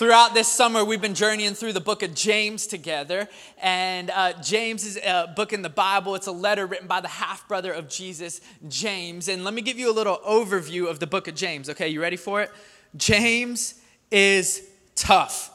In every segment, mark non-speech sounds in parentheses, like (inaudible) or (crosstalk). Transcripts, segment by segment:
Throughout this summer, we've been journeying through the book of James together. And uh, James is a book in the Bible. It's a letter written by the half brother of Jesus, James. And let me give you a little overview of the book of James. Okay, you ready for it? James is tough.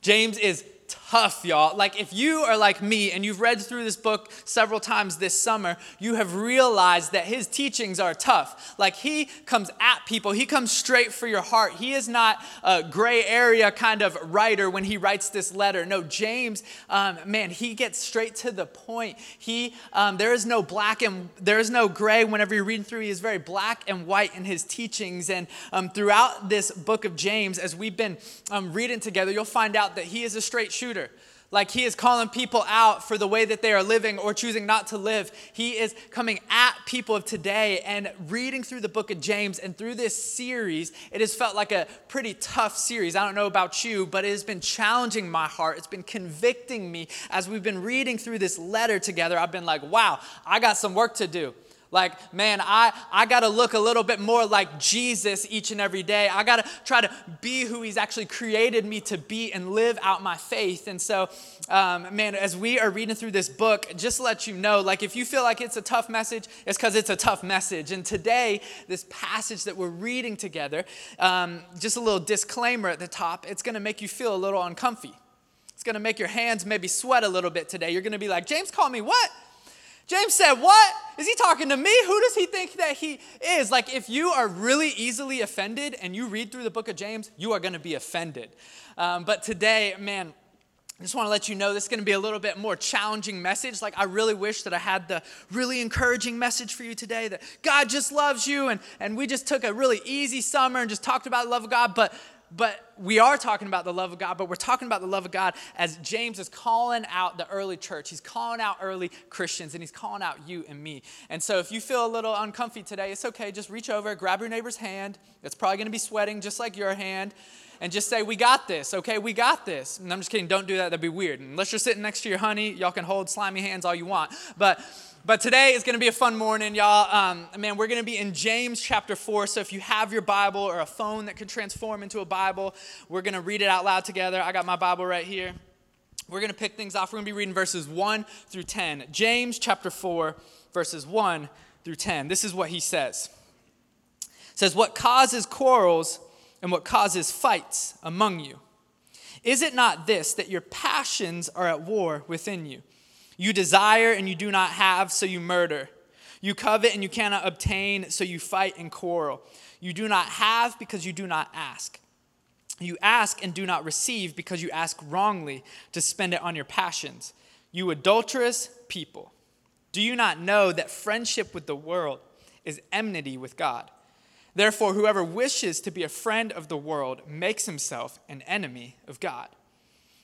James is tough, y'all. Like, if you are like me and you've read through this book several times this summer, you have realized that his teachings are tough. Like, he comes at people, he comes straight for your heart. He is not a gray area kind of writer when he writes this letter. No, James, um, man, he gets straight to the point. He, um, there is no black and there is no gray whenever you're reading through. He is very black and white in his teachings. And um, throughout this book of James, as we've been um, reading together, you'll find out that he is a straight shooter. Like he is calling people out for the way that they are living or choosing not to live. He is coming at people of today and reading through the book of James. And through this series, it has felt like a pretty tough series. I don't know about you, but it has been challenging my heart. It's been convicting me as we've been reading through this letter together. I've been like, wow, I got some work to do. Like, man, I, I got to look a little bit more like Jesus each and every day. I got to try to be who He's actually created me to be and live out my faith. And so, um, man, as we are reading through this book, just let you know, like, if you feel like it's a tough message, it's because it's a tough message. And today, this passage that we're reading together, um, just a little disclaimer at the top, it's going to make you feel a little uncomfy. It's going to make your hands maybe sweat a little bit today. You're going to be like, James call me what? James said, What? Is he talking to me? Who does he think that he is? Like, if you are really easily offended and you read through the book of James, you are going to be offended. Um, but today, man, I just want to let you know this is going to be a little bit more challenging message. Like, I really wish that I had the really encouraging message for you today that God just loves you and, and we just took a really easy summer and just talked about the love of God. But but we are talking about the love of God, but we're talking about the love of God as James is calling out the early church. He's calling out early Christians, and he's calling out you and me. And so if you feel a little uncomfy today, it's okay. Just reach over, grab your neighbor's hand. It's probably going to be sweating just like your hand. And just say, We got this, okay? We got this. And I'm just kidding. Don't do that. That'd be weird. Unless you're sitting next to your honey, y'all can hold slimy hands all you want. But but today is going to be a fun morning, y'all. Um, man, we're going to be in James chapter 4. So if you have your Bible or a phone that could transform into a Bible, we're going to read it out loud together. I got my Bible right here. We're going to pick things off. We're going to be reading verses 1 through 10. James chapter 4, verses 1 through 10. This is what he says. It says, What causes quarrels and what causes fights among you? Is it not this, that your passions are at war within you? You desire and you do not have, so you murder. You covet and you cannot obtain, so you fight and quarrel. You do not have because you do not ask. You ask and do not receive because you ask wrongly to spend it on your passions. You adulterous people. Do you not know that friendship with the world is enmity with God? Therefore, whoever wishes to be a friend of the world makes himself an enemy of God.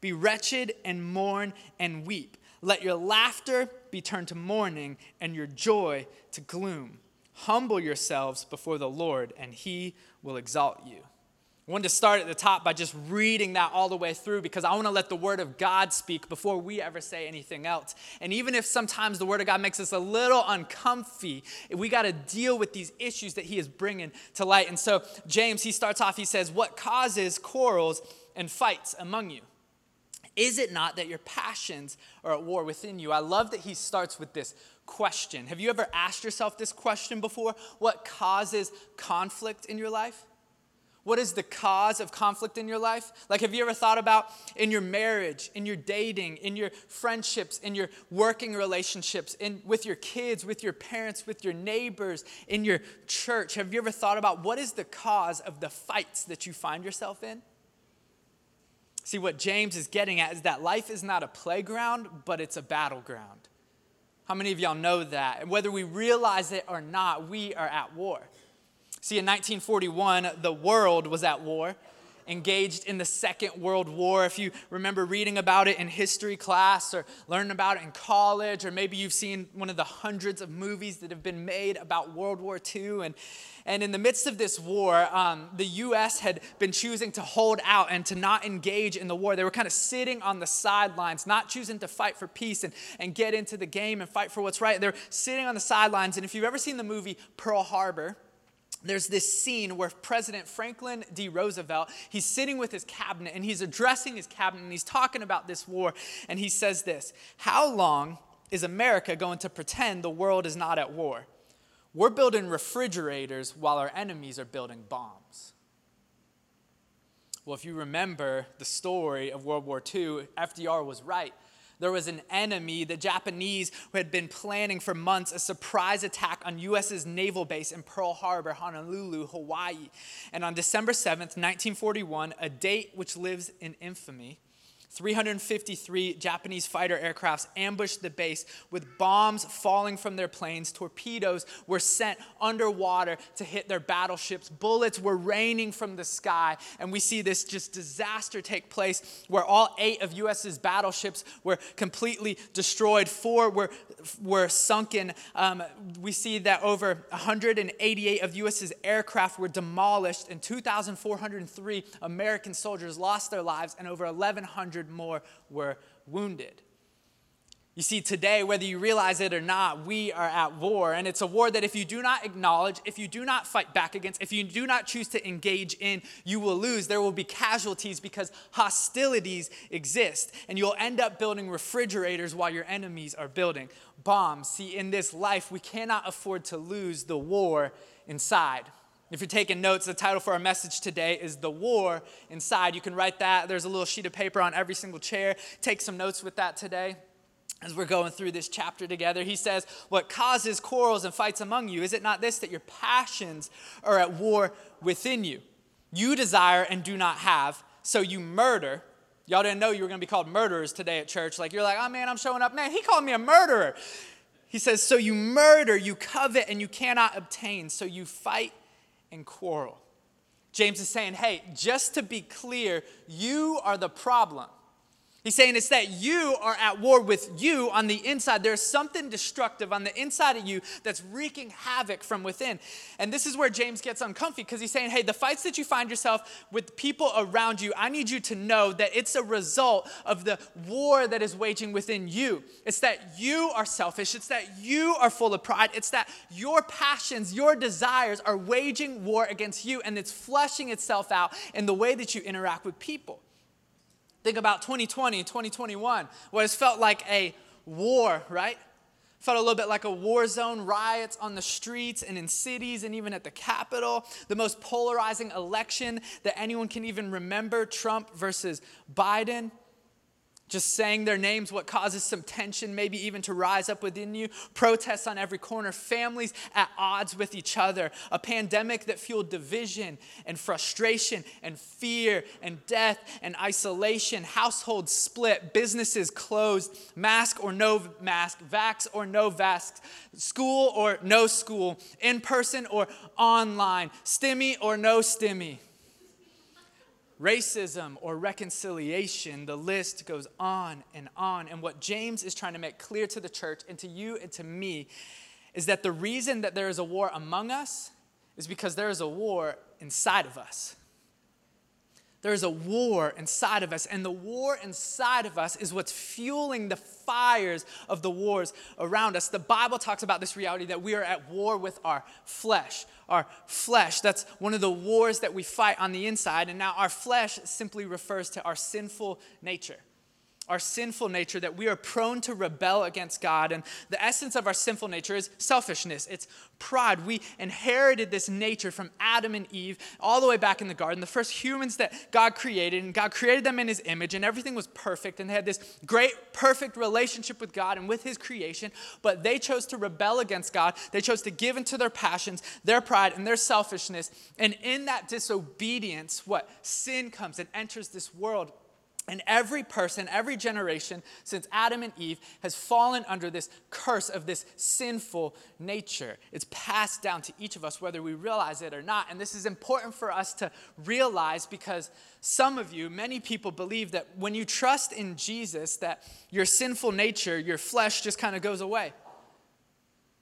Be wretched and mourn and weep. Let your laughter be turned to mourning and your joy to gloom. Humble yourselves before the Lord, and he will exalt you. I wanted to start at the top by just reading that all the way through because I want to let the Word of God speak before we ever say anything else. And even if sometimes the Word of God makes us a little uncomfy, we got to deal with these issues that He is bringing to light. And so, James, he starts off, he says, What causes quarrels and fights among you? Is it not that your passions are at war within you? I love that he starts with this question. Have you ever asked yourself this question before? What causes conflict in your life? What is the cause of conflict in your life? Like, have you ever thought about in your marriage, in your dating, in your friendships, in your working relationships, in, with your kids, with your parents, with your neighbors, in your church? Have you ever thought about what is the cause of the fights that you find yourself in? See, what James is getting at is that life is not a playground, but it's a battleground. How many of y'all know that? And whether we realize it or not, we are at war. See, in 1941, the world was at war. Engaged in the Second World War. If you remember reading about it in history class or learning about it in college, or maybe you've seen one of the hundreds of movies that have been made about World War II. And, and in the midst of this war, um, the U.S. had been choosing to hold out and to not engage in the war. They were kind of sitting on the sidelines, not choosing to fight for peace and, and get into the game and fight for what's right. They're sitting on the sidelines. And if you've ever seen the movie Pearl Harbor, there's this scene where President Franklin D. Roosevelt, he's sitting with his cabinet and he's addressing his cabinet and he's talking about this war. And he says this How long is America going to pretend the world is not at war? We're building refrigerators while our enemies are building bombs. Well, if you remember the story of World War II, FDR was right. There was an enemy, the Japanese, who had been planning for months a surprise attack on US's naval base in Pearl Harbor, Honolulu, Hawaii. And on December 7th, 1941, a date which lives in infamy, 353 Japanese fighter aircrafts ambushed the base with bombs falling from their planes. Torpedoes were sent underwater to hit their battleships. Bullets were raining from the sky. And we see this just disaster take place where all eight of US's battleships were completely destroyed. Four were, were sunken. Um, we see that over 188 of US's aircraft were demolished, and 2,403 American soldiers lost their lives, and over 1,100 more were wounded. You see, today, whether you realize it or not, we are at war. And it's a war that if you do not acknowledge, if you do not fight back against, if you do not choose to engage in, you will lose. There will be casualties because hostilities exist. And you'll end up building refrigerators while your enemies are building bombs. See, in this life, we cannot afford to lose the war inside. If you're taking notes, the title for our message today is The War Inside. You can write that. There's a little sheet of paper on every single chair. Take some notes with that today as we're going through this chapter together. He says, What causes quarrels and fights among you? Is it not this that your passions are at war within you? You desire and do not have, so you murder. Y'all didn't know you were going to be called murderers today at church. Like, you're like, oh man, I'm showing up. Man, he called me a murderer. He says, So you murder, you covet, and you cannot obtain. So you fight and quarrel. James is saying, hey, just to be clear, you are the problem. He's saying it's that you are at war with you on the inside. There's something destructive on the inside of you that's wreaking havoc from within. And this is where James gets uncomfy because he's saying, hey, the fights that you find yourself with people around you, I need you to know that it's a result of the war that is waging within you. It's that you are selfish. It's that you are full of pride. It's that your passions, your desires are waging war against you and it's fleshing itself out in the way that you interact with people. Think about 2020, 2021, what has felt like a war, right? Felt a little bit like a war zone, riots on the streets and in cities and even at the Capitol. The most polarizing election that anyone can even remember Trump versus Biden just saying their names, what causes some tension, maybe even to rise up within you. Protests on every corner, families at odds with each other, a pandemic that fueled division and frustration and fear and death and isolation, households split, businesses closed, mask or no mask, vax or no vax, school or no school, in person or online, stimmy or no stimmy racism or reconciliation. The list goes on and on. And what James is trying to make clear to the church and to you and to me is that the reason that there is a war among us is because there is a war inside of us. There is a war inside of us, and the war inside of us is what's fueling the fires of the wars around us. The Bible talks about this reality that we are at war with our flesh. Our flesh, that's one of the wars that we fight on the inside, and now our flesh simply refers to our sinful nature our sinful nature, that we are prone to rebel against God. And the essence of our sinful nature is selfishness, it's pride. We inherited this nature from Adam and Eve all the way back in the garden, the first humans that God created. And God created them in his image, and everything was perfect. And they had this great, perfect relationship with God and with his creation. But they chose to rebel against God. They chose to give into their passions, their pride, and their selfishness. And in that disobedience, what? Sin comes and enters this world And every person, every generation since Adam and Eve has fallen under this curse of this sinful nature. It's passed down to each of us, whether we realize it or not. And this is important for us to realize because some of you, many people believe that when you trust in Jesus, that your sinful nature, your flesh just kind of goes away.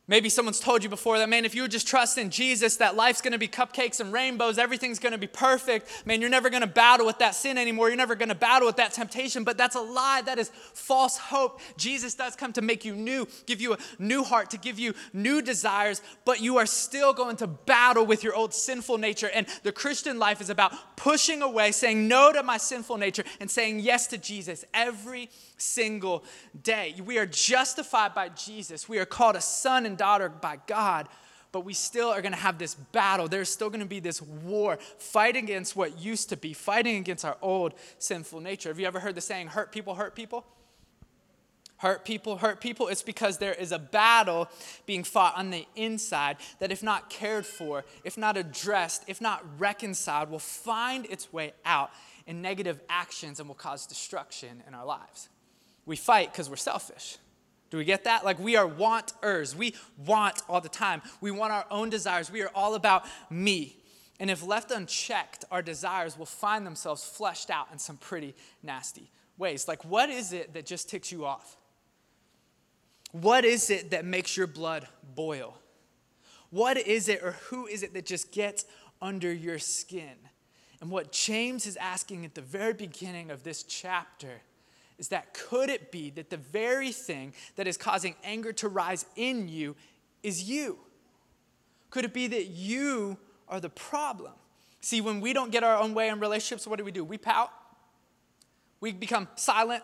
Maybe someone's told you before that, man, if you would just trust in Jesus, that life's gonna be cupcakes and rainbows, everything's gonna be perfect. Man, you're never gonna battle with that sin anymore. You're never gonna battle with that temptation. But that's a lie. That is false hope. Jesus does come to make you new, give you a new heart, to give you new desires, but you are still going to battle with your old sinful nature. And the Christian life is about pushing away, saying no to my sinful nature, and saying yes to Jesus every single day. We are justified by Jesus. We are called a son and daughter by God, but we still are going to have this battle. There's still going to be this war fighting against what used to be, fighting against our old sinful nature. Have you ever heard the saying, hurt people, hurt people? Hurt people, hurt people. It's because there is a battle being fought on the inside that, if not cared for, if not addressed, if not reconciled, will find its way out in negative actions and will cause destruction in our lives. We fight because we're selfish. Do we get that? Like we are wanters. We want all the time. We want our own desires. We are all about me. And if left unchecked, our desires will find themselves fleshed out in some pretty nasty ways. Like, what is it that just ticks you off? What is it that makes your blood boil? What is it or who is it that just gets under your skin? And what James is asking at the very beginning of this chapter is that could it be that the very thing that is causing anger to rise in you is you? Could it be that you are the problem? See, when we don't get our own way in relationships, what do we do? We pout. We become silent.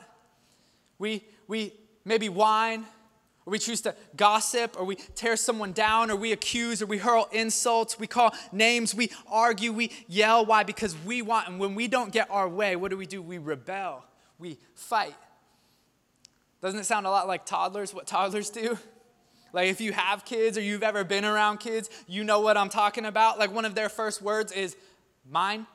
We, we maybe whine, or we choose to gossip, or we tear someone down, or we accuse, or we hurl insults, we call names, we argue, we yell. Why? Because we want, and when we don't get our way, what do we do? We rebel we fight. Doesn't it sound a lot like toddlers, what toddlers do? (laughs) Like if you have kids or you've ever been around kids, you know what I'm talking about. Like one of their first words is mine,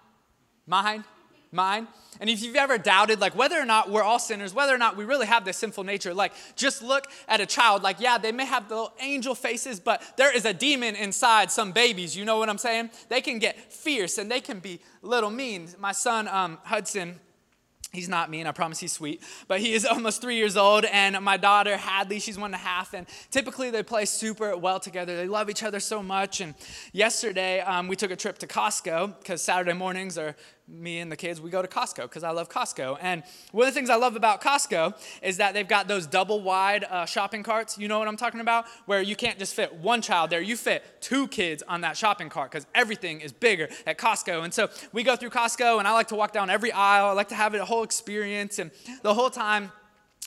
mine, mine. And if you've ever doubted, like whether or not we're all sinners, whether or not we really have this sinful nature, like just look at a child. Like, yeah, they may have the little angel faces, but there is a demon inside some babies. You know what I'm saying? They can get fierce and they can be little mean. My son, um, Hudson, He's not mean, I promise he's sweet. But he is (laughs) almost three years old, and my daughter, Hadley, she's one and a half. And typically they play super well together. They love each other so much. And yesterday um, we took a trip to Costco because Saturday mornings are me and the kids, we go to Costco because I love Costco. And one of the things I love about Costco is that they've got those double wide uh, shopping carts. You know what I'm talking about? Where you can't just fit one child there, you fit two kids on that shopping cart because everything is bigger at Costco. And so we go through Costco, and I like to walk down every aisle. I like to have a whole experience. And the whole time,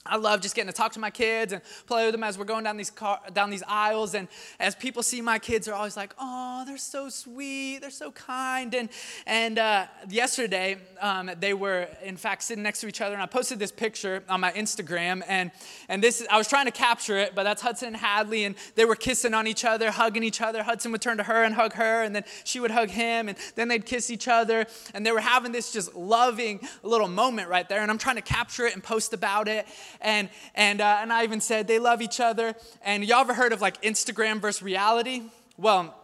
I love just getting to talk to my kids and play with them as we're going down these car, down these aisles. And as people see my kids, they're always like, "Oh, they're so sweet, they're so kind." And and uh, yesterday, um, they were in fact sitting next to each other, and I posted this picture on my Instagram. And and this I was trying to capture it, but that's Hudson and Hadley, and they were kissing on each other, hugging each other. Hudson would turn to her and hug her, and then she would hug him, and then they'd kiss each other, and they were having this just loving little moment right there. And I'm trying to capture it and post about it and and uh, and I even said they love each other. And y'all ever heard of like Instagram versus reality? Well,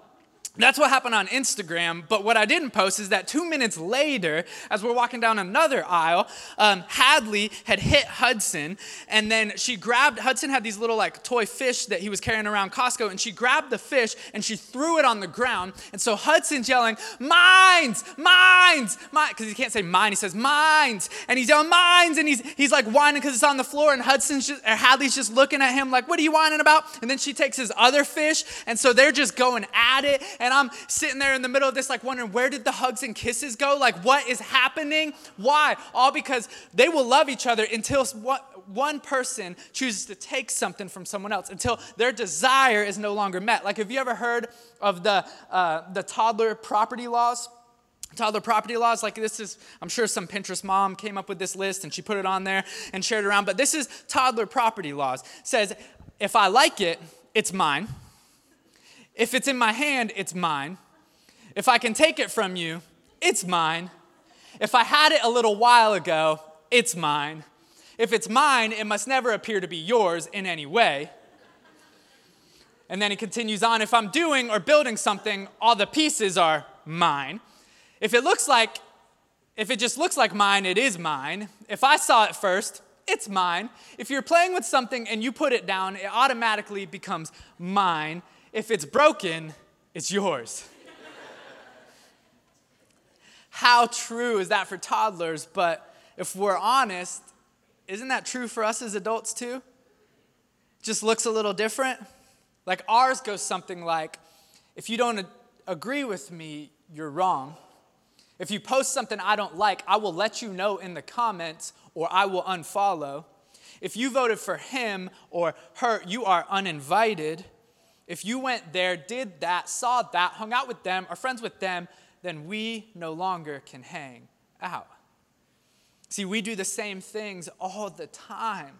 that's what happened on Instagram. But what I didn't post is that two minutes later, as we're walking down another aisle, um, Hadley had hit Hudson. And then she grabbed, Hudson had these little like toy fish that he was carrying around Costco. And she grabbed the fish and she threw it on the ground. And so Hudson's yelling, Mines, mines, mine. Because he can't say mine, he says mines. And he's yelling mines. And he's, he's like whining because it's on the floor. And Hudson's just, or Hadley's just looking at him like, What are you whining about? And then she takes his other fish. And so they're just going at it and I'm sitting there in the middle of this, like wondering where did the hugs and kisses go? Like, what is happening? Why? All because they will love each other until one person chooses to take something from someone else, until their desire is no longer met. Like, have you ever heard of the, uh, the toddler property laws? toddler property laws like this is i'm sure some pinterest mom came up with this list and she put it on there and shared it around but this is toddler property laws it says if i like it it's mine if it's in my hand, it's mine. If I can take it from you, it's mine. If I had it a little while ago, it's mine. If it's mine, it must never appear to be yours in any way. And then he continues on if I'm doing or building something, all the pieces are mine. If it looks like, if it just looks like mine, it is mine. If I saw it first, it's mine. If you're playing with something and you put it down, it automatically becomes mine. If it's broken, it's yours. How true is that for toddlers? But if we're honest, isn't that true for us as adults too? Just looks a little different. Like ours goes something like if you don't agree with me, you're wrong. If you post something I don't like, I will let you know in the comments or I will unfollow. If you voted for him or her, you are uninvited. If you went there, did that, saw that, hung out with them, are friends with them, then we no longer can hang out. See, we do the same things all the time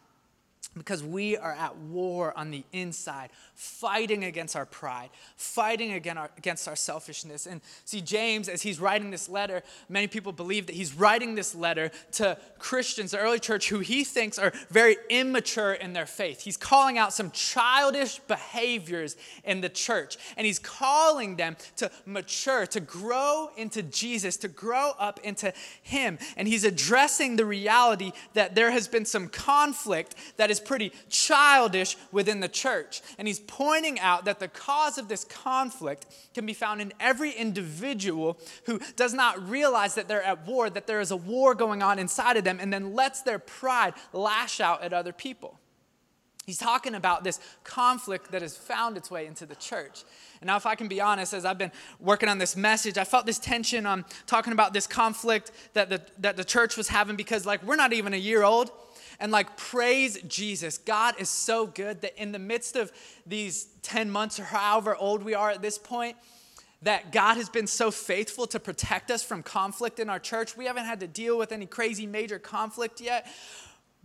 because we are at war on the inside, fighting against our pride, fighting against our selfishness. And see, James, as he's writing this letter, many people believe that he's writing this letter to Christians, the early church, who he thinks are very immature in their faith. He's calling out some childish behaviors in the church, and he's calling them to mature, to grow into Jesus, to grow up into him. And he's addressing the reality that there has been some conflict that is pretty childish within the church. And he's pointing out that the cause of this conflict can be found in every individual who does not realize that they're at war, that there is a war going on inside of them, and then lets their pride lash out at other people. He's talking about this conflict that has found its way into the church. And now, if I can be honest, as I've been working on this message, I felt this tension on talking about this conflict that the, that the church was having because, like, we're not even a year old and like praise Jesus. God is so good that in the midst of these 10 months or however old we are at this point, that God has been so faithful to protect us from conflict in our church. We haven't had to deal with any crazy major conflict yet.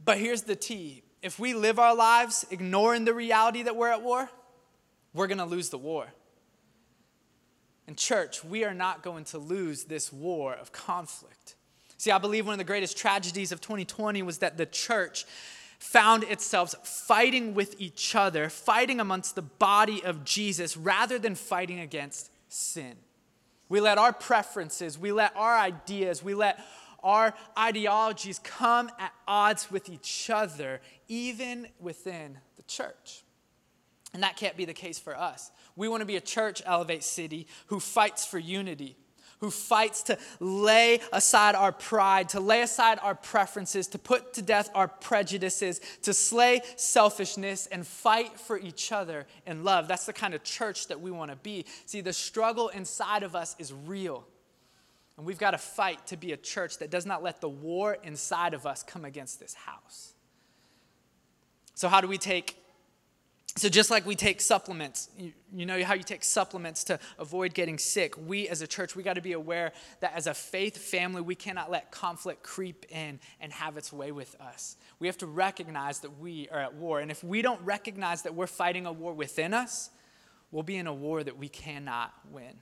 But here's the T if we live our lives ignoring the reality that we're at war, we're going to lose the war. In church, we are not going to lose this war of conflict. See, I believe one of the greatest tragedies of 2020 was that the church found itself fighting with each other, fighting amongst the body of Jesus rather than fighting against sin. We let our preferences, we let our ideas, we let our ideologies come at odds with each other, even within the church. And that can't be the case for us. We want to be a church, Elevate City, who fights for unity, who fights to lay aside our pride, to lay aside our preferences, to put to death our prejudices, to slay selfishness and fight for each other in love. That's the kind of church that we want to be. See, the struggle inside of us is real. And we've got to fight to be a church that does not let the war inside of us come against this house. So, how do we take so, just like we take supplements, you, you, know how you take supplements to avoid getting sick, we as a church, we got to be aware that as a faith family, we cannot let conflict creep in and have its way with us. We have to recognize that we are at war. And if we don't recognize that we're fighting a war within us, we'll be in a war that we cannot win.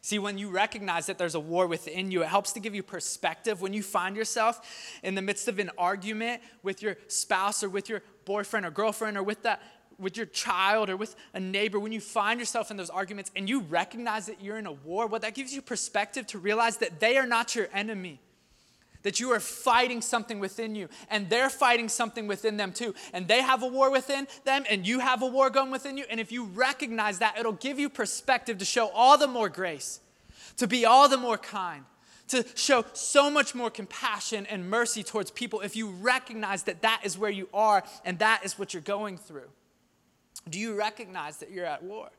See, when you recognize that there's a war within you, it helps to give you perspective. When you find yourself in the midst of an argument with your spouse or with your boyfriend or girlfriend or with that with your child or with a neighbor, when you find yourself in those arguments and you recognize that you're in a war, well, that gives you perspective to realize that they are not your enemy. That you are fighting something within you, and they're fighting something within them too. And they have a war within them, and you have a war going within you. And if you recognize that, it'll give you perspective to show all the more grace, to be all the more kind, to show so much more compassion and mercy towards people if you recognize that that is where you are and that is what you're going through. Do you recognize that you're at war?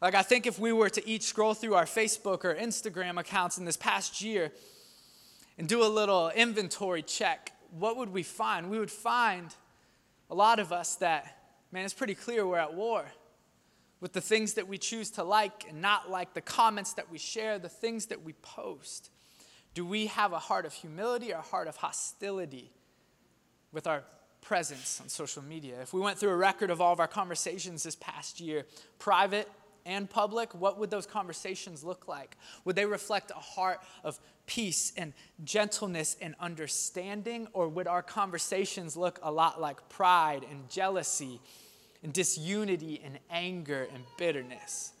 Like, I think if we were to each scroll through our Facebook or Instagram accounts in this past year and do a little inventory check, what would we find? We would find a lot of us that, man, it's pretty clear we're at war with the things that we choose to like and not like, the comments that we share, the things that we post. Do we have a heart of humility or a heart of hostility with our presence on social media. If we went through a record of all of our conversations this past year, private and public, what would those conversations look like? Would they reflect a heart of peace and gentleness and understanding? Or would our conversations look a lot like pride and jealousy and disunity and anger and bitterness?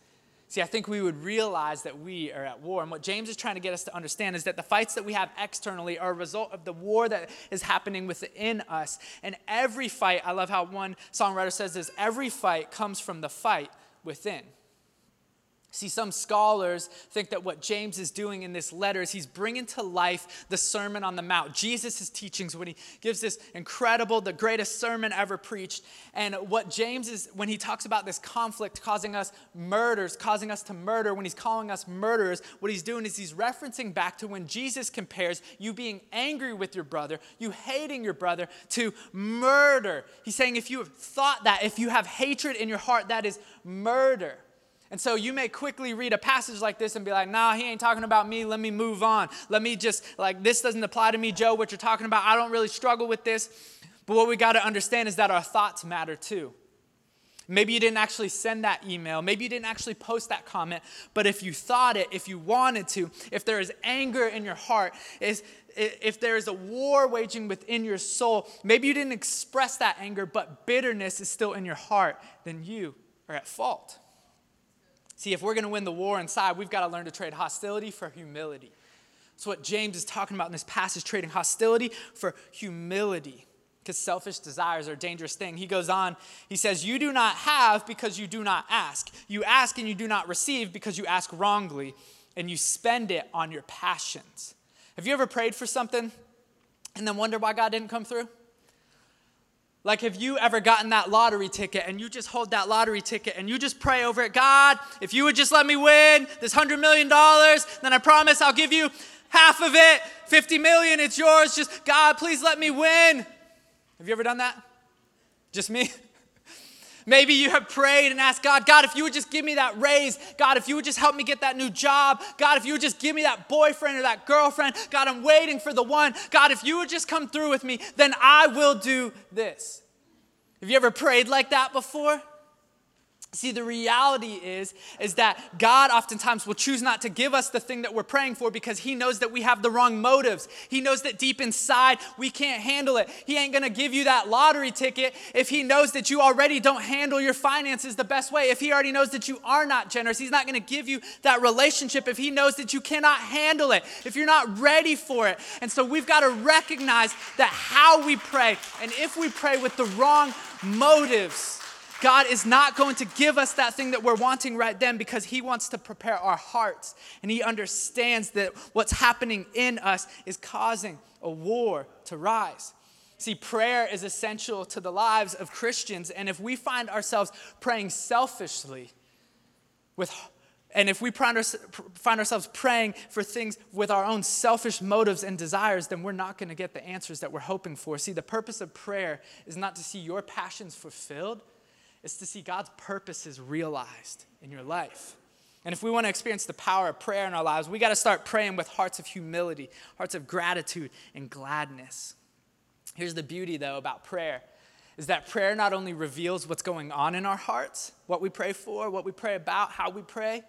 See, I think we would realize that we are at war. And what James is trying to get us to understand is that the fights that we have externally are a result of the war that is happening within us. And every fight, I love how one songwriter says this every fight comes from the fight within. See, some scholars think that what James is doing in this letter is he's bringing to life the Sermon on the Mount, Jesus' teachings, when he gives this incredible, the greatest sermon ever preached. And what James is, when he talks about this conflict causing us murders, causing us to murder, when he's calling us murderers, what he's doing is he's referencing back to when Jesus compares you being angry with your brother, you hating your brother, to murder. He's saying if you have thought that, if you have hatred in your heart, that is murder. And so you may quickly read a passage like this and be like, nah, he ain't talking about me. Let me move on. Let me just, like, this doesn't apply to me, Joe, what you're talking about. I don't really struggle with this. But what we got to understand is that our thoughts matter too. Maybe you didn't actually send that email. Maybe you didn't actually post that comment. But if you thought it, if you wanted to, if there is anger in your heart, is if there is a war waging within your soul, maybe you didn't express that anger, but bitterness is still in your heart, then you are at fault. See, if we're going to win the war inside, we've got to learn to trade hostility for humility. That's what James is talking about in this passage trading hostility for humility. Because selfish desires are a dangerous thing. He goes on, he says, You do not have because you do not ask. You ask and you do not receive because you ask wrongly and you spend it on your passions. Have you ever prayed for something and then wonder why God didn't come through? Like, have you ever gotten that lottery ticket and you just hold that lottery ticket and you just pray over it? God, if you would just let me win this $100 million, then I promise I'll give you half of it. 50 million, it's yours. Just, God, please let me win. Have you ever done that? Just me? (laughs) Maybe you have prayed and asked God, God, if you would just give me that raise, God, if you would just help me get that new job, God, if you would just give me that boyfriend or that girlfriend, God, I'm waiting for the one. God, if you would just come through with me, then I will do this. Have you ever prayed like that before? See, the reality is, is that God oftentimes will choose not to give us the thing that we're praying for because He knows that we have the wrong motives. He knows that deep inside we can't handle it. He ain't gonna give you that lottery ticket if He knows that you already don't handle your finances the best way. If He already knows that you are not generous, He's not gonna give you that relationship if He knows that you cannot handle it, if you're not ready for it. And so we've gotta recognize that how we pray, and if we pray with the wrong motives, God is not going to give us that thing that we're wanting right then because He wants to prepare our hearts. And He understands that what's happening in us is causing a war to rise. See, prayer is essential to the lives of Christians. And if we find ourselves praying selfishly, with, and if we find ourselves praying for things with our own selfish motives and desires, then we're not going to get the answers that we're hoping for. See, the purpose of prayer is not to see your passions fulfilled is to see God's purposes realized in your life. And if we want to experience the power of prayer in our lives, we got to start praying with hearts of humility, hearts of gratitude and gladness. Here's the beauty, though, about prayer is that prayer not only reveals what's going on in our hearts, what we pray for, what we pray about, how we pray,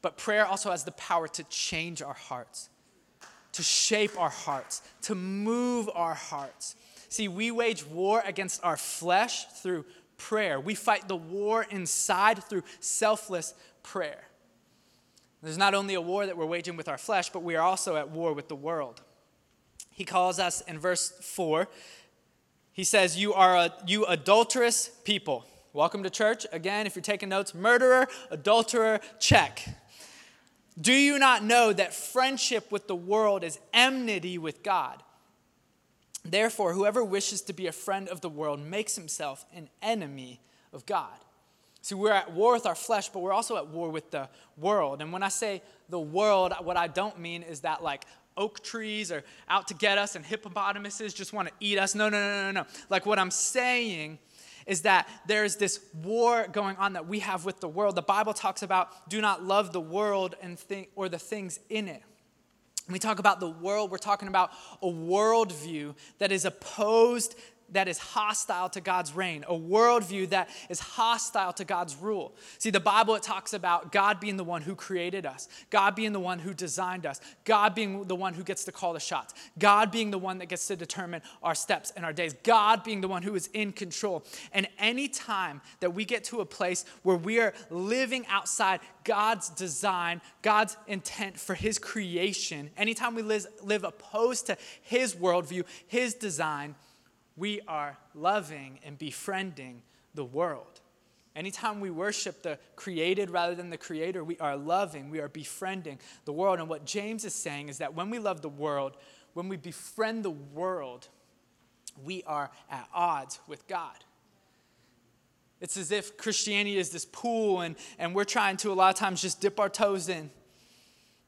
but prayer also has the power to change our hearts, to shape our hearts, to move our hearts. See, we wage war against our flesh through prayer. We fight the war inside through selfless prayer. There's not only a war that we're waging with our flesh, but we are also at war with the world. He calls us in verse 4, he says, You are a, you adulterous people. Welcome to church. Again, if you're taking notes, murderer, adulterer, check. Do you not know that friendship with the world is enmity with God? Therefore, whoever wishes to be a friend of the world makes himself an enemy of God. See, we're at war with our flesh, but we're also at war with the world. And when I say the world, what I don't mean is that like oak trees are out to get us and hippopotamuses just want to eat us. No, no, no, no, no. Like what I'm saying is that there's this war going on that we have with the world. The Bible talks about do not love the world and think or the things in it. When we talk about the world, we're talking about a worldview that is opposed that is hostile to God's reign, a worldview that is hostile to God's rule. See, the Bible, it talks about God being the one who created us, God being the one who designed us, God being the one who gets to call the shots, God being the one that gets to determine our steps and our days, God being the one who is in control. And any time that we get to a place where we are living outside God's design, God's intent for His creation, anytime we live, live opposed to His worldview, His design, we are loving and befriending the world. Anytime we worship the created rather than the creator, we are loving, we are befriending the world. And what James is saying is that when we love the world, when we befriend the world, we are at odds with God. It's as if Christianity is this pool and, and we're trying to a lot of times just dip our toes in.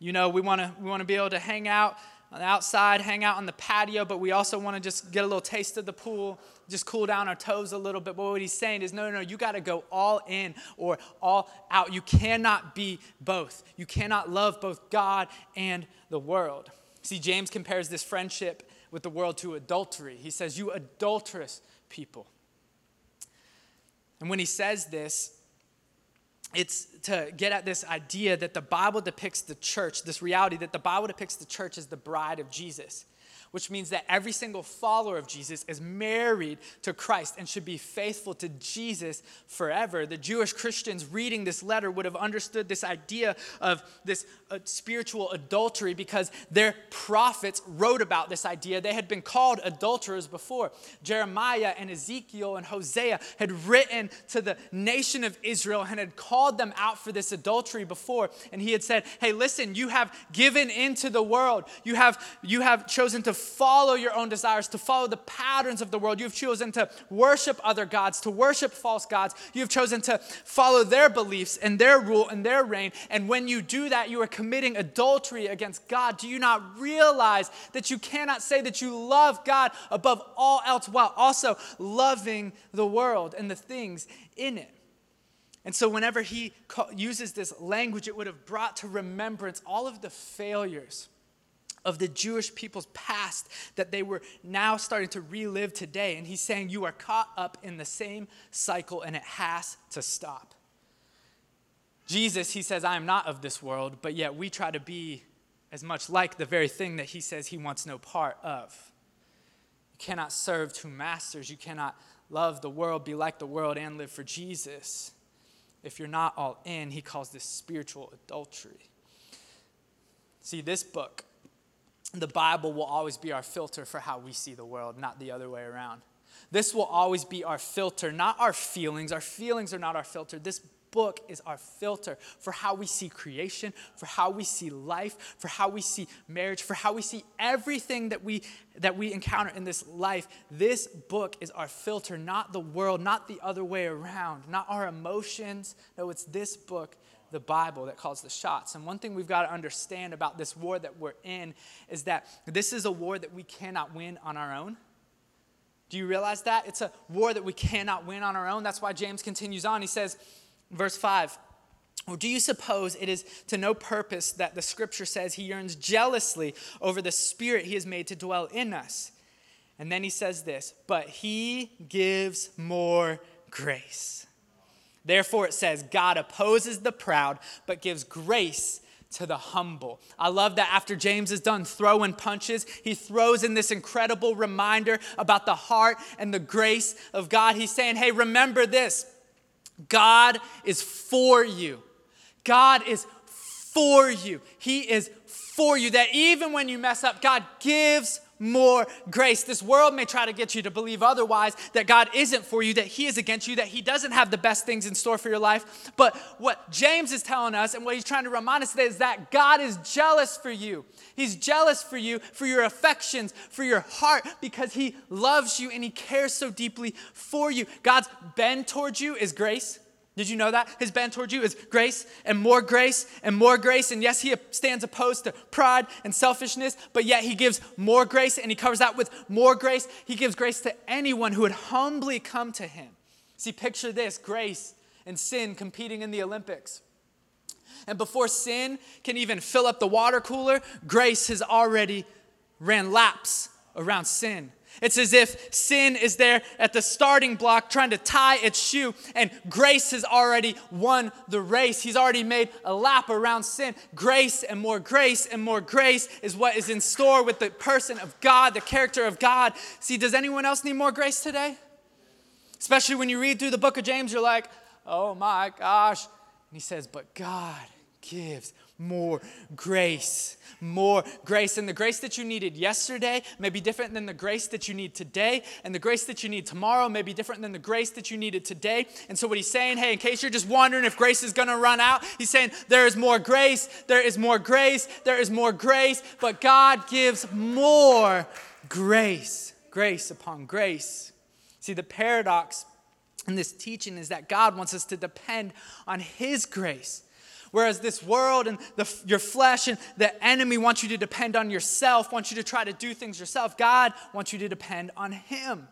You know, we want to we want to be able to hang out on the outside, hang out on the patio, but we also want to just get a little taste of the pool, just cool down our toes a little bit. But what he's saying is, no, no, no, you got to go all in or all out. You cannot be both. You cannot love both God and the world. See, James compares this friendship with the world to adultery. He says, You adulterous people. And when he says this, it's to get at this idea that the Bible depicts the church, this reality that the Bible depicts the church as the bride of Jesus which means that every single follower of Jesus is married to Christ and should be faithful to Jesus forever. The Jewish Christians reading this letter would have understood this idea of this uh, spiritual adultery because their prophets wrote about this idea. They had been called adulterers before. Jeremiah and Ezekiel and Hosea had written to the nation of Israel and had called them out for this adultery before. And he had said, Hey, listen, you have given into the world, you have, you have chosen to follow your own desires, to follow the patterns of the world. You've chosen to worship other gods, to worship false gods. You've chosen to follow their beliefs and their rule and their reign. And when you do that, you are committing adultery against God. Do you not realize that you cannot say that you love God above all else while also loving the world and the things in it? And so, whenever he uses this language, it would have brought to remembrance all of the failures of the Jewish people's past that they were now starting to relive today. And he's saying, You are caught up in the same cycle and it has to stop. Jesus, he says, I am not of this world, but yet we try to be as much like the very thing that he says he wants no part of. You cannot serve two masters. You cannot love the world, be like the world, and live for Jesus. If you're not all in, he calls this spiritual adultery. See, this book, the Bible will always be our filter for how we see the world, not the other way around. This will always be our filter, not our feelings. Our feelings are not our filter. This book is our filter for how we see creation, for how we see life, for how we see marriage, for how we see everything that we that we encounter in this life. This book is our filter, not the world, not the other way around, not our emotions. No, it's this book the Bible that calls the shots. And one thing we've got to understand about this war that we're in is that this is a war that we cannot win on our own. Do you realize that? It's a war that we cannot win on our own. That's why James continues on. He says, verse 5, or do you suppose it is to no purpose that the scripture says he yearns jealously over the spirit he has made to dwell in us? And then he says this, but he gives more grace. Therefore, it says, God opposes the proud, but gives grace to the humble. I love that after James is done throwing punches, he throws in this incredible reminder about the heart and the grace of God. He's saying, hey, remember this God is for you. God is for you. He is for you. That even when you mess up, God gives more grace. This world may try to get you to believe otherwise, that God isn't for you, that He is against you, that He doesn't have the best things in store for your life. But what James is telling us and what he's trying to remind us today is that God is jealous for you. He's jealous for you, for your affections, for your heart, because He loves you and He cares so deeply for you. God's bend towards you is grace. Did you know that? His bend towards you is grace and more grace and more grace. And yes, he stands opposed to pride and selfishness, but yet he gives more grace and he covers that with more grace. He gives grace to anyone who would humbly come to him. See, picture this grace and sin competing in the Olympics. And before sin can even fill up the water cooler, grace has already ran laps around sin. It's as if sin is there at the starting block trying to tie its shoe, and grace has already won the race. He's already made a lap around sin. Grace and more grace and more grace is what is in store with the person of God, the character of God. See, does anyone else need more grace today? Especially when you read through the book of James, you're like, oh my gosh. And he says, but God gives more grace. More grace. And the grace that you needed yesterday may be different than the grace that you need today. And the grace that you need tomorrow may be different than the grace that you needed today. And so, what he's saying, hey, in case you're just wondering if grace is going to run out, he's saying there is more grace, there is more grace, there is more grace, but God gives more grace. Grace upon grace. See, the paradox in this teaching is that God wants us to depend on His grace. Whereas this world and the, your flesh and the enemy want you to depend on yourself, want you to try to do things yourself. God wants you to depend on Him.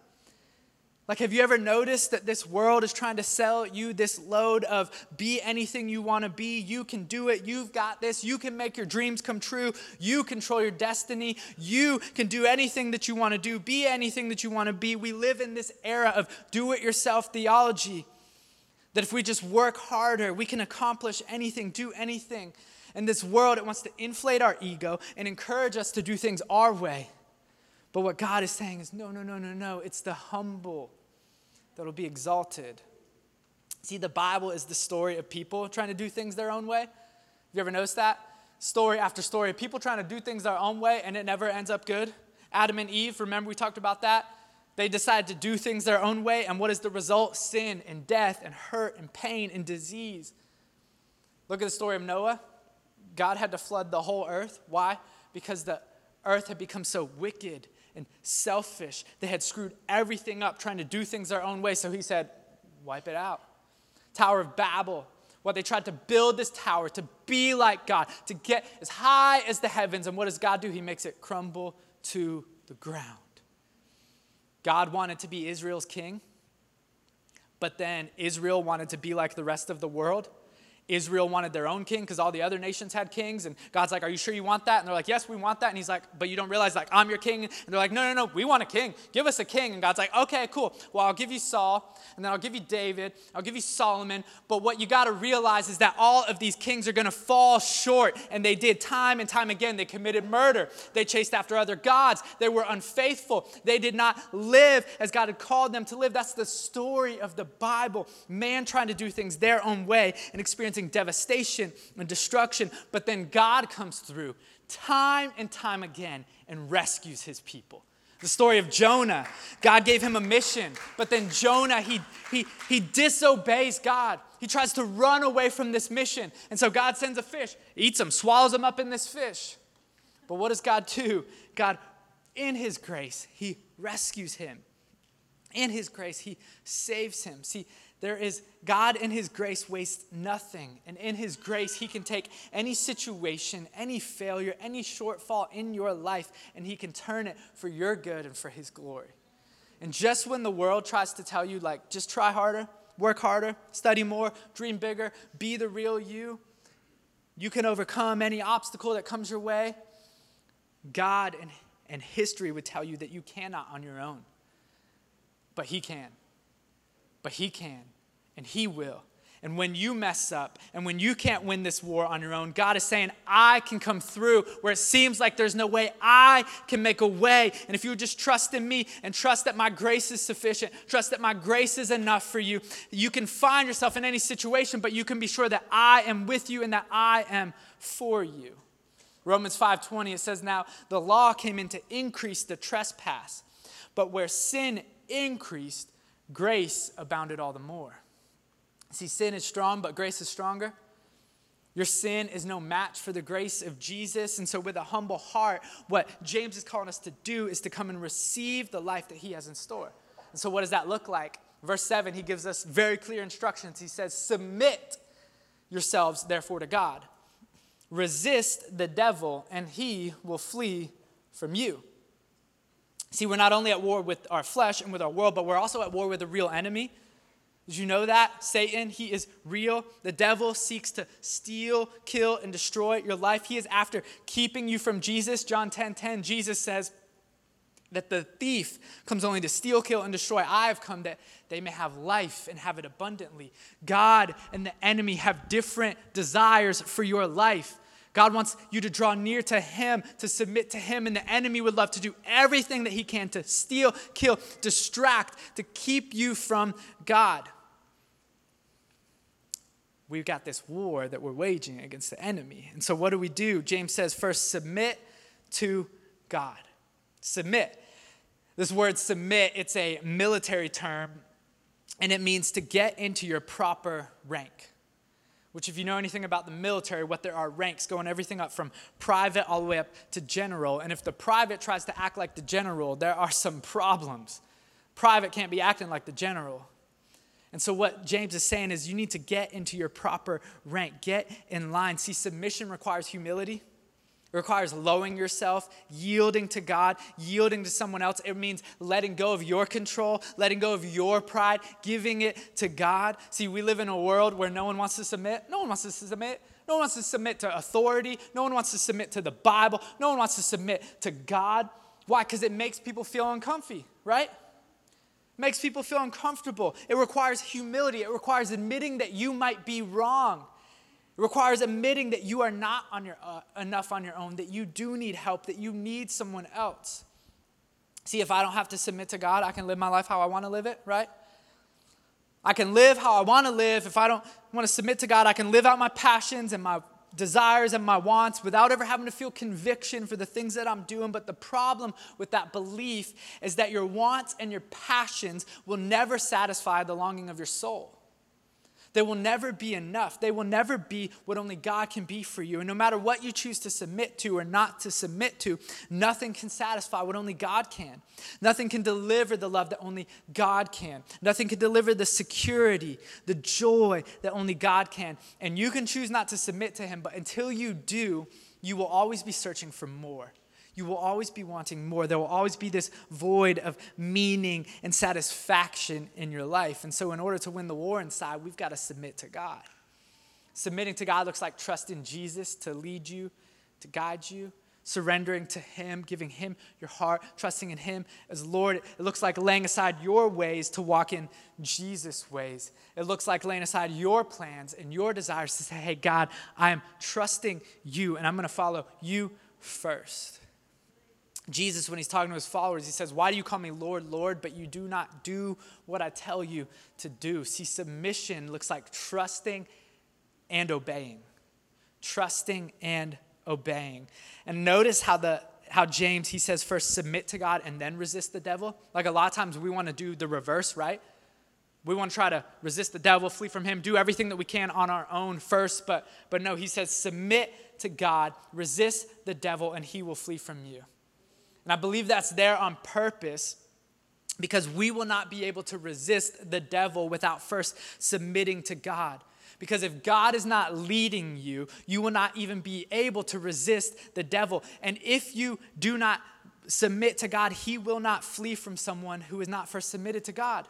Like, have you ever noticed that this world is trying to sell you this load of be anything you want to be? You can do it. You've got this. You can make your dreams come true. You control your destiny. You can do anything that you want to do. Be anything that you want to be. We live in this era of do it yourself theology. That if we just work harder, we can accomplish anything, do anything. In this world, it wants to inflate our ego and encourage us to do things our way. But what God is saying is no, no, no, no, no. It's the humble that'll be exalted. See, the Bible is the story of people trying to do things their own way. Have you ever noticed that? Story after story, people trying to do things their own way and it never ends up good. Adam and Eve, remember we talked about that? They decide to do things their own way, and what is the result? Sin and death and hurt and pain and disease. Look at the story of Noah. God had to flood the whole earth. Why? Because the earth had become so wicked and selfish. They had screwed everything up, trying to do things their own way. So he said, Wipe it out. Tower of Babel. What they tried to build this tower to be like God, to get as high as the heavens. And what does God do? He makes it crumble to the ground. God wanted to be Israel's king, but then Israel wanted to be like the rest of the world. Israel wanted their own king because all the other nations had kings. And God's like, Are you sure you want that? And they're like, Yes, we want that. And he's like, But you don't realize, like, I'm your king. And they're like, No, no, no, we want a king. Give us a king. And God's like, Okay, cool. Well, I'll give you Saul, and then I'll give you David, I'll give you Solomon. But what you got to realize is that all of these kings are going to fall short. And they did time and time again. They committed murder, they chased after other gods, they were unfaithful, they did not live as God had called them to live. That's the story of the Bible. Man trying to do things their own way and experience experiencing devastation and destruction, but then God comes through time and time again and rescues his people. The story of Jonah. God gave him a mission, but then Jonah, he, he, he disobeys God. He tries to run away from this mission. And so God sends a fish, eats him, swallows him up in this fish. But what does God do? God, in his grace, he rescues him. In his grace, he saves him. See, there is God in His grace wastes nothing. And in His grace, He can take any situation, any failure, any shortfall in your life, and He can turn it for your good and for His glory. And just when the world tries to tell you, like, just try harder, work harder, study more, dream bigger, be the real you, you can overcome any obstacle that comes your way. God and, and history would tell you that you cannot on your own, but He can but He can and He will. And when you mess up and when you can't win this war on your own, God is saying, I can come through where it seems like there's no way. I can make a way. And if you just trust in me and trust that my grace is sufficient, trust that my grace is enough for you, you can find yourself in any situation, but you can be sure that I am with you and that I am for you. Romans 5:20 it says now the law came in to increase the trespass, but where sin increased, grace abounded all the more. See, sin is strong, but grace is stronger. Your sin is no match for the grace of Jesus. And so, with a humble heart, what James is calling us to do is to come and receive the life that he has in store. And so, what does that look like? Verse 7, he gives us very clear instructions. He says, Submit yourselves, therefore, to God. Resist the devil, and he will flee from you. See, we're not only at war with our flesh and with our world, but we're also at war with a real enemy. Did you know that? Satan, he is real. The devil seeks to steal, kill, and destroy your life. He is after keeping you from Jesus. John 10 10, Jesus says, that the thief comes only to steal, kill, and destroy. I have come that they may have life and have it abundantly. God and the enemy have different desires for your life. God wants you to draw near to Him, to submit to Him, and the enemy would love to do everything that he can to steal, kill, distract, to keep you from God. We've got this war that we're waging against the enemy. And so, what do we do? James says, first, submit to God. Submit. This word submit, it's a military term, and it means to get into your proper rank. Which, if you know anything about the military, what there are ranks going everything up from private all the way up to general. And if the private tries to act like the general, there are some problems. Private can't be acting like the general. And so, what James is saying is, you need to get into your proper rank, get in line. See, submission requires humility. It requires lowering yourself, yielding to God, yielding to someone else. It means letting go of your control, letting go of your pride, giving it to God. See, we live in a world where no one wants to submit. No one wants to submit. No one wants to submit to authority. No one wants to submit to the Bible. No one wants to submit to God. Why? Because it makes people feel uncomfy, right? It makes people feel uncomfortable. It requires humility. It requires admitting that you might be wrong. It requires admitting that you are not on your, uh, enough on your own, that you do need help, that you need someone else. See, if I don't have to submit to God, I can live my life how I want to live it, right? I can live how I want to live. If I don't want to submit to God, I can live out my passions and my desires and my wants without ever having to feel conviction for the things that I'm doing. But the problem with that belief is that your wants and your passions will never satisfy the longing of your soul. They will never be enough. They will never be what only God can be for you. And no matter what you choose to submit to or not to submit to, nothing can satisfy what only God can. Nothing can deliver the love that only God can. Nothing can deliver the security, the joy that only God can. And you can choose not to submit to Him, but until you do, you will always be searching for more you will always be wanting more. There will always be this void of meaning and satisfaction in your life. And so, in order to win the war inside, we've got to submit to God. Submitting to God looks like trusting Jesus to lead you, to guide you, surrendering to Him, giving Him your heart, trusting in Him as Lord. It looks like laying aside your ways to walk in Jesus' ways. It looks like laying aside your plans and your desires to say, hey, God, I am trusting you and I'm going to follow you first. Jesus, when he's talking to his followers, he says, Why do you call me Lord, Lord, but you do not do what I tell you to do? See, submission looks like trusting and obeying. Trusting and obeying. And notice how the how James he says first submit to God and then resist the devil. Like a lot of times we want to do the reverse, right? We want to try to resist the devil, flee from him, do everything that we can on our own first, but but no, he says submit to God, resist the devil and he will flee from you. And I believe that's there on purpose because we will not be able to resist the devil without first submitting to God. Because if God is not leading you, you will not even be able to resist the devil. And if you do not submit to God, he will not flee from someone who is not first submitted to God.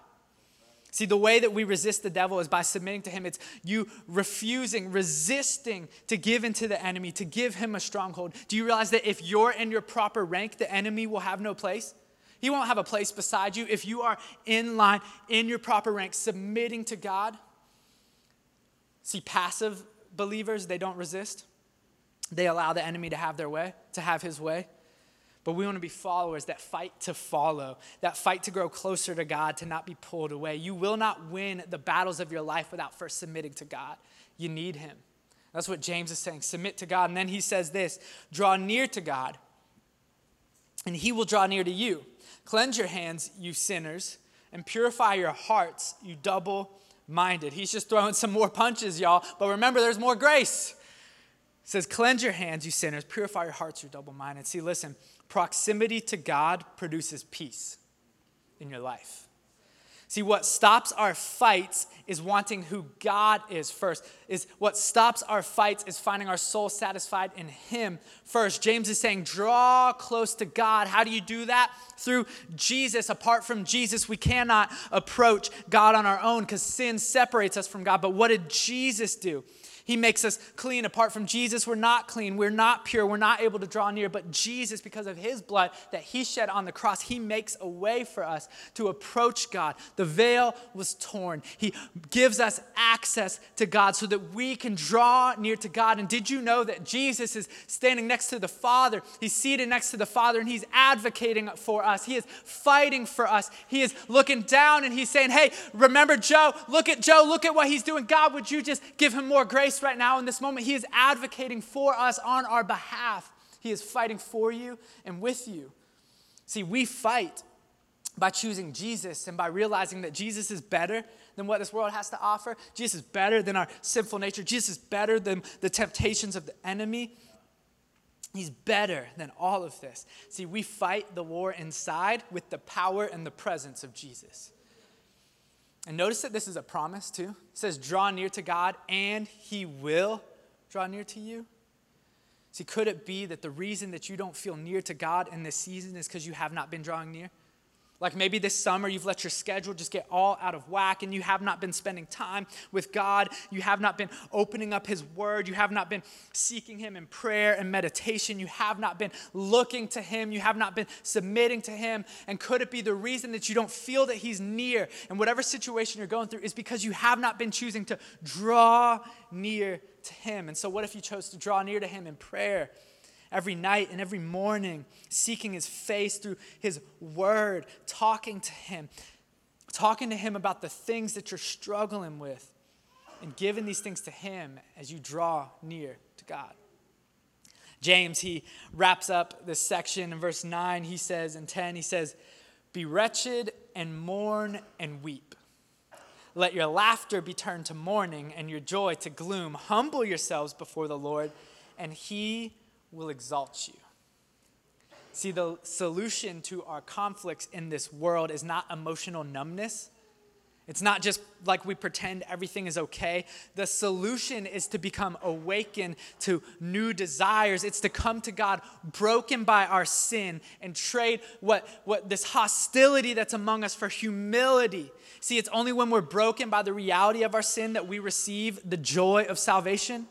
See, the way that we resist the devil is by submitting to him. It's you refusing, resisting to give into the enemy, to give him a stronghold. Do you realize that if you're in your proper rank, the enemy will have no place? He won't have a place beside you. If you are in line, in your proper rank, submitting to God. See, passive believers, they don't resist. They allow the enemy to have their way, to have his way. But we want to be followers that fight to follow, that fight to grow closer to God, to not be pulled away. You will not win the battles of your life without first submitting to God. You need Him. That's what James is saying. Submit to God. And then he says this draw near to God, and He will draw near to you. Cleanse your hands, you sinners, and purify your hearts, you double minded. He's just throwing (laughs) some more punches, y'all. But remember, there's more grace. It says, Cleanse your hands, you sinners, purify your hearts, you double minded. See, listen, proximity to God produces peace in your life. See, what stops our fights is wanting who God is first. Is what stops our fights is finding our soul satisfied in Him first. James is saying, draw close to God. How do you do that? Through Jesus. Apart from Jesus, we cannot approach God on our own because sin separates us from God. But what did Jesus do? He makes us clean. Apart from Jesus, we're not clean. We're not pure. We're not able to draw near. But Jesus, because of his blood that he shed on the cross, he makes a way for us to approach God. The veil was torn. He gives us access to God so that we can draw near to God. And did you know that Jesus is standing next to the Father? He's seated next to the Father and he's advocating for us. He is fighting for us. He is looking down and he's saying, Hey, remember Joe? Look at Joe. Look at what he's doing. God, would you just give him more grace? Right now in this moment. He is advocating for us on our behalf. He is fighting for you and with you. See, we fight by choosing Jesus and by realizing that Jesus is better than what this world has to offer. Jesus is better than our sinful nature. Jesus is better than the temptations of the enemy. He's better than all of this. See, we fight the war inside with the power and the presence of Jesus. And notice that this is a promise too. It says, draw near to God and he will draw near to you. See, could it be that the reason that you don't feel near to God in this season is because you have not been drawing near? Like maybe this summer you've let your schedule just get all out of whack and you have not been spending time with God. You have not been opening up His Word. You have not been seeking Him in prayer and meditation. You have not been looking to Him. You have not been submitting to Him. And could it be the reason that you don't feel that He's near and whatever situation you're going through is because you have not been choosing to draw near to Him? And so, what if you chose to draw near to Him in prayer? Every night and every morning, seeking his face through his word, talking to him, talking to him about the things that you're struggling with, and giving these things to him as you draw near to God. James, he wraps up this section in verse 9. He says, in 10, he says, Be wretched and mourn and weep. Let your laughter be turned to mourning and your joy to gloom. Humble yourselves before the Lord, and he will exalt you. See, the solution to our conflicts in this world is not emotional numbness. It's not just like we pretend everything is okay. The solution is to become awakened to new desires. It's to come to God broken by our sin and trade what, what this hostility that's among us for humility. See, it's only when we're broken by the reality of our sin that we receive the joy of salvation.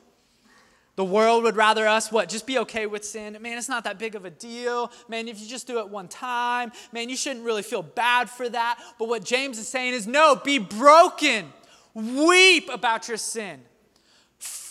The world would rather us, what, just be okay with sin. Man, it's not that big of a deal. Man, if you just do it one time, man, you shouldn't really feel bad for that. But what James is saying is, no, be broken. Weep about your sin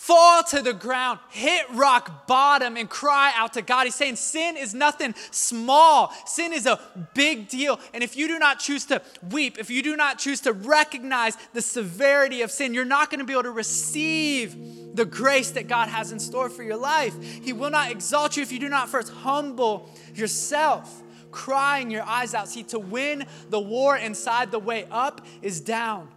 fall to the ground, hit rock bottom, and cry out to God. He's saying sin is nothing small, sin is a big deal. And if you do not choose to weep, if you do not choose to recognize the severity of sin, you're not going to be able to receive the grace that God has in store for your life. He will not exalt you if you do not first humble yourself. Crying your eyes out. See, to win the war inside, the way up is down.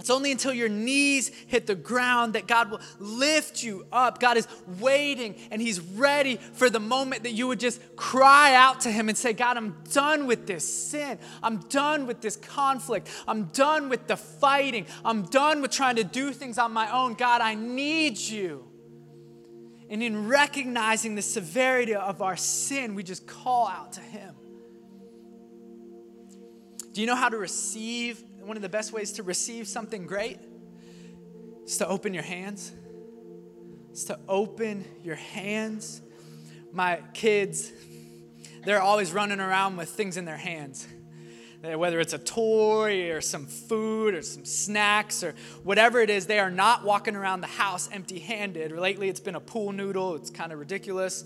It's only until your knees hit the ground that God will lift you up. God is waiting and He's ready for the moment that you would just cry out to Him and say, God, I'm done with this sin. I'm done with this conflict. I'm done with the fighting. I'm done with trying to do things on my own. God, I need you. And in recognizing the severity of our sin, we just call out to Him. Do you know how to receive one of the best ways to receive something great is to open your hands. It's to open your hands. My kids, they're always running around with things in their hands. Whether it's a toy or some food or some snacks or whatever it is, they are not walking around the house empty handed. Lately, it's been a pool noodle. It's kind of ridiculous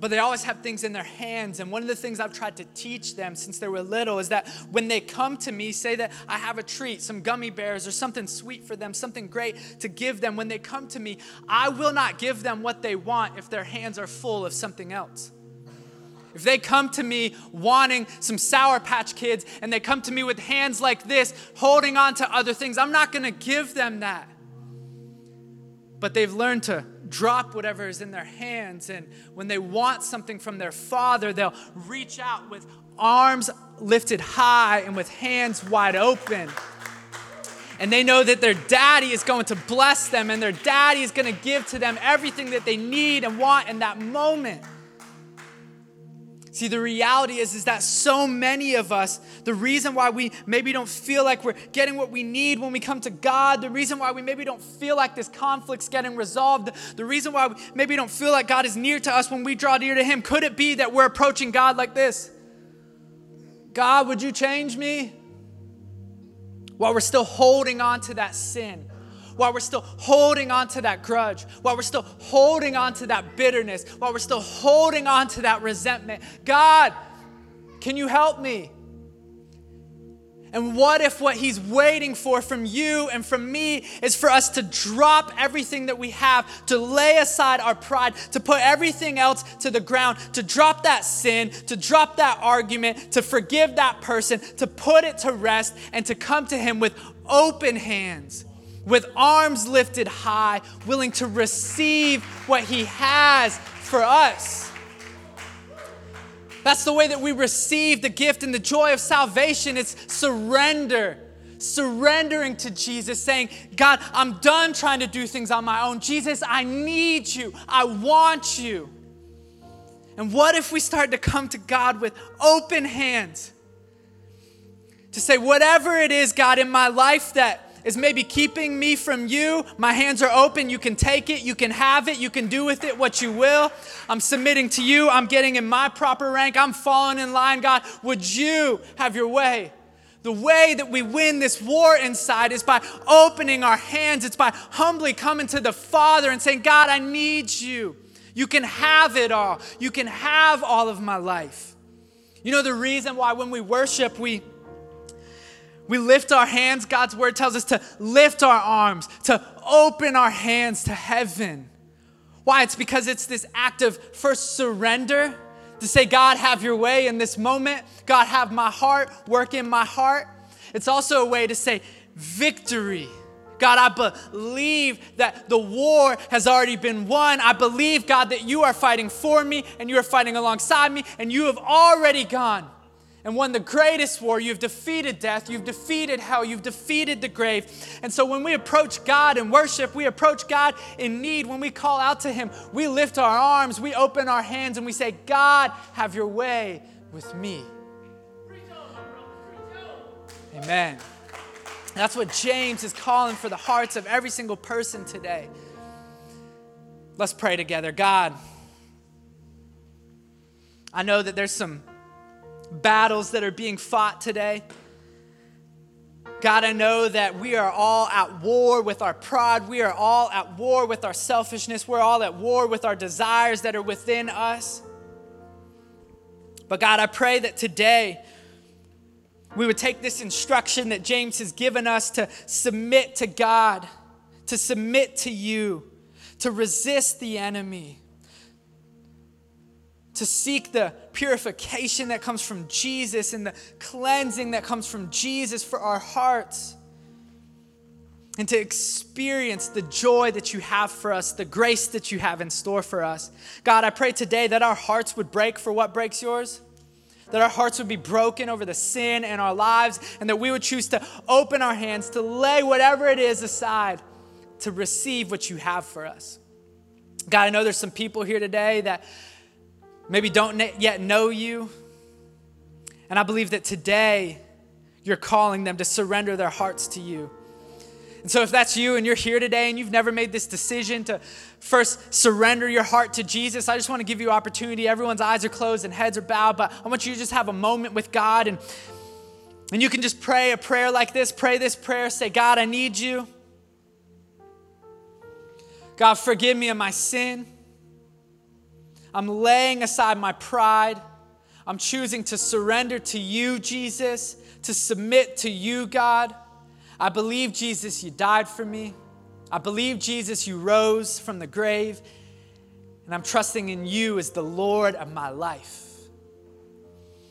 but they always have things in their hands. And one of the things I've tried to teach them since they were little is that when they come to me, say that I have a treat, some gummy bears or something sweet for them, something great to give them. When they come to me, I will not give them what they want if their hands are full of something else. If they come to me wanting some Sour Patch Kids and they come to me with hands like this, holding on to other things, I'm not going to give them that. But they've learned to drop whatever is in their hands. And when they want something from their father, they'll reach out with arms lifted high and with hands wide open. And they know that their daddy is going to bless them and their daddy is going to give to them everything that they need and want in that moment. See, the reality is, is that so many of us, the reason why we maybe don't feel like we're getting what we need when we come to God, the reason why we maybe don't feel like this conflict's getting resolved, the reason why we maybe don't feel like God is near to us when we draw near to Him, could it be that we're approaching God like this? God, would you change me? While we're still holding on to that sin, while we're still holding on to that grudge, while we're still holding on to that bitterness, while we're still holding on to that resentment. God, can you help me? And what if what he's waiting for from you and from me is for us to drop everything that we have, to lay aside our pride, to put everything else to the ground, to drop that sin, to drop that argument, to forgive that person, to put it to rest, and to come to him with open hands with arms lifted high, willing to receive what He has for us. That's the way that we receive the gift and the joy of salvation. It's surrender. Surrendering to Jesus, saying, God, I'm done trying to do things on my own. Jesus, I need you. I want you. And what if we start to come to God with open hands? To say, whatever it is, God, in my life that is maybe keeping me from you. My hands are open. You can take it. You can have it. You can do with it what you will. I'm submitting to you. I'm getting in my proper rank. I'm falling in line, God. Would you have your way? The way that we win this war inside is by opening our hands. It's by humbly coming to the Father and saying, God, I need you. You can have it all. You can have all of my life. You know the reason why when we worship, we we lift our hands. God's word tells us to lift our arms, to open our hands to heaven. Why? It's because it's this act of first surrender to say, God, have your way in this moment. God, have my heart, work in my heart. It's also a way to say, victory. God, I believe that the war has already been won. I believe, God, that you are fighting for me and you are fighting alongside me and you have already gone and won the greatest war. You've defeated death, you've defeated hell, you've defeated the grave. And so when we approach God in worship, we approach God in need. When we call out to Him, we lift our arms, we open our hands, and we say, God, have your way with me. Amen. That's what James is calling for the hearts of every single person today. Let's pray together. God, I know that there's some battles that are being fought today. God, I know that we are all at war with our pride. We are all at war with our selfishness. We're all at war with our desires that are within us. But God, I pray that today we would take this instruction that James has given us to submit to God, to submit to you, to resist the enemy to seek the purification that comes from Jesus and the cleansing that comes from Jesus for our hearts. And to experience the joy that you have for us, the grace that you have in store for us. God, I pray today that our hearts would break for what breaks yours that our hearts would be broken over the sin in our lives, and that we would choose to open our hands, to lay whatever it is aside, to receive what you have for us. God, I know there's some people here today that maybe don't yet know you. And I believe that today you're calling them to surrender their hearts to you. And so, if that's you and you're here today and you've never made this decision to first surrender your heart to Jesus, I just want to give you opportunity. Everyone's eyes are closed and heads are bowed, but I want you to just have a moment with God and, and you can just pray a prayer like this. Pray this prayer. Say, God, I need you. God, forgive me of my sin. I'm laying aside my pride. I'm choosing to surrender to you, Jesus, to submit to you, God. I believe, Jesus, you died for me. I believe, Jesus, you rose from the grave. And I'm trusting in you as the Lord of my life.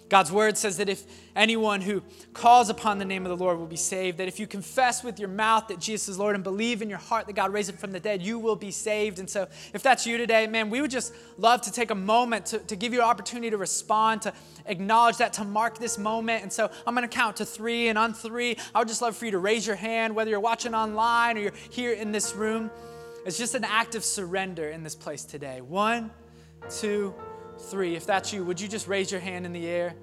God's word says that if anyone who calls upon the name of the Lord will be saved, that if you confess with your mouth that Jesus is Lord and believe in your heart that God raised him from the dead, you will be saved. And so, if that's you today, man, we would just love to take a moment to, to give you an opportunity to respond, to acknowledge that, to mark this moment. And so, I'm going to count to three. And on three, I would just love for you to raise your hand, whether you're watching online or you're here in this room. It's just an act of surrender in this place today. One, two, three. If that's you, would you just raise your hand in the air?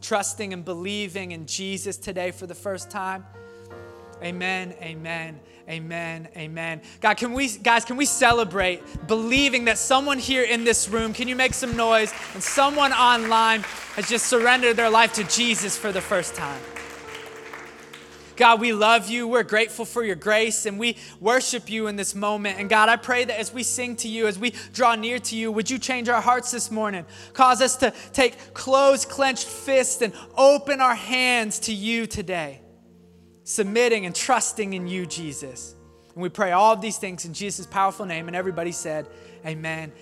Trusting and believing in Jesus today for the first time. Amen, amen, amen, amen. God, can we, guys, can we celebrate believing that someone here in this room, can you make some noise, and someone online has just surrendered their life to Jesus for the first time? God, we love you. We're grateful for your grace and we worship you in this moment. And God, I pray that as we sing to you, as we draw near to you, would you change our hearts this morning? Cause us to take closed, clenched fists and open our hands to you today, submitting and trusting in you, Jesus. And we pray all of these things in Jesus' powerful name. And everybody said, Amen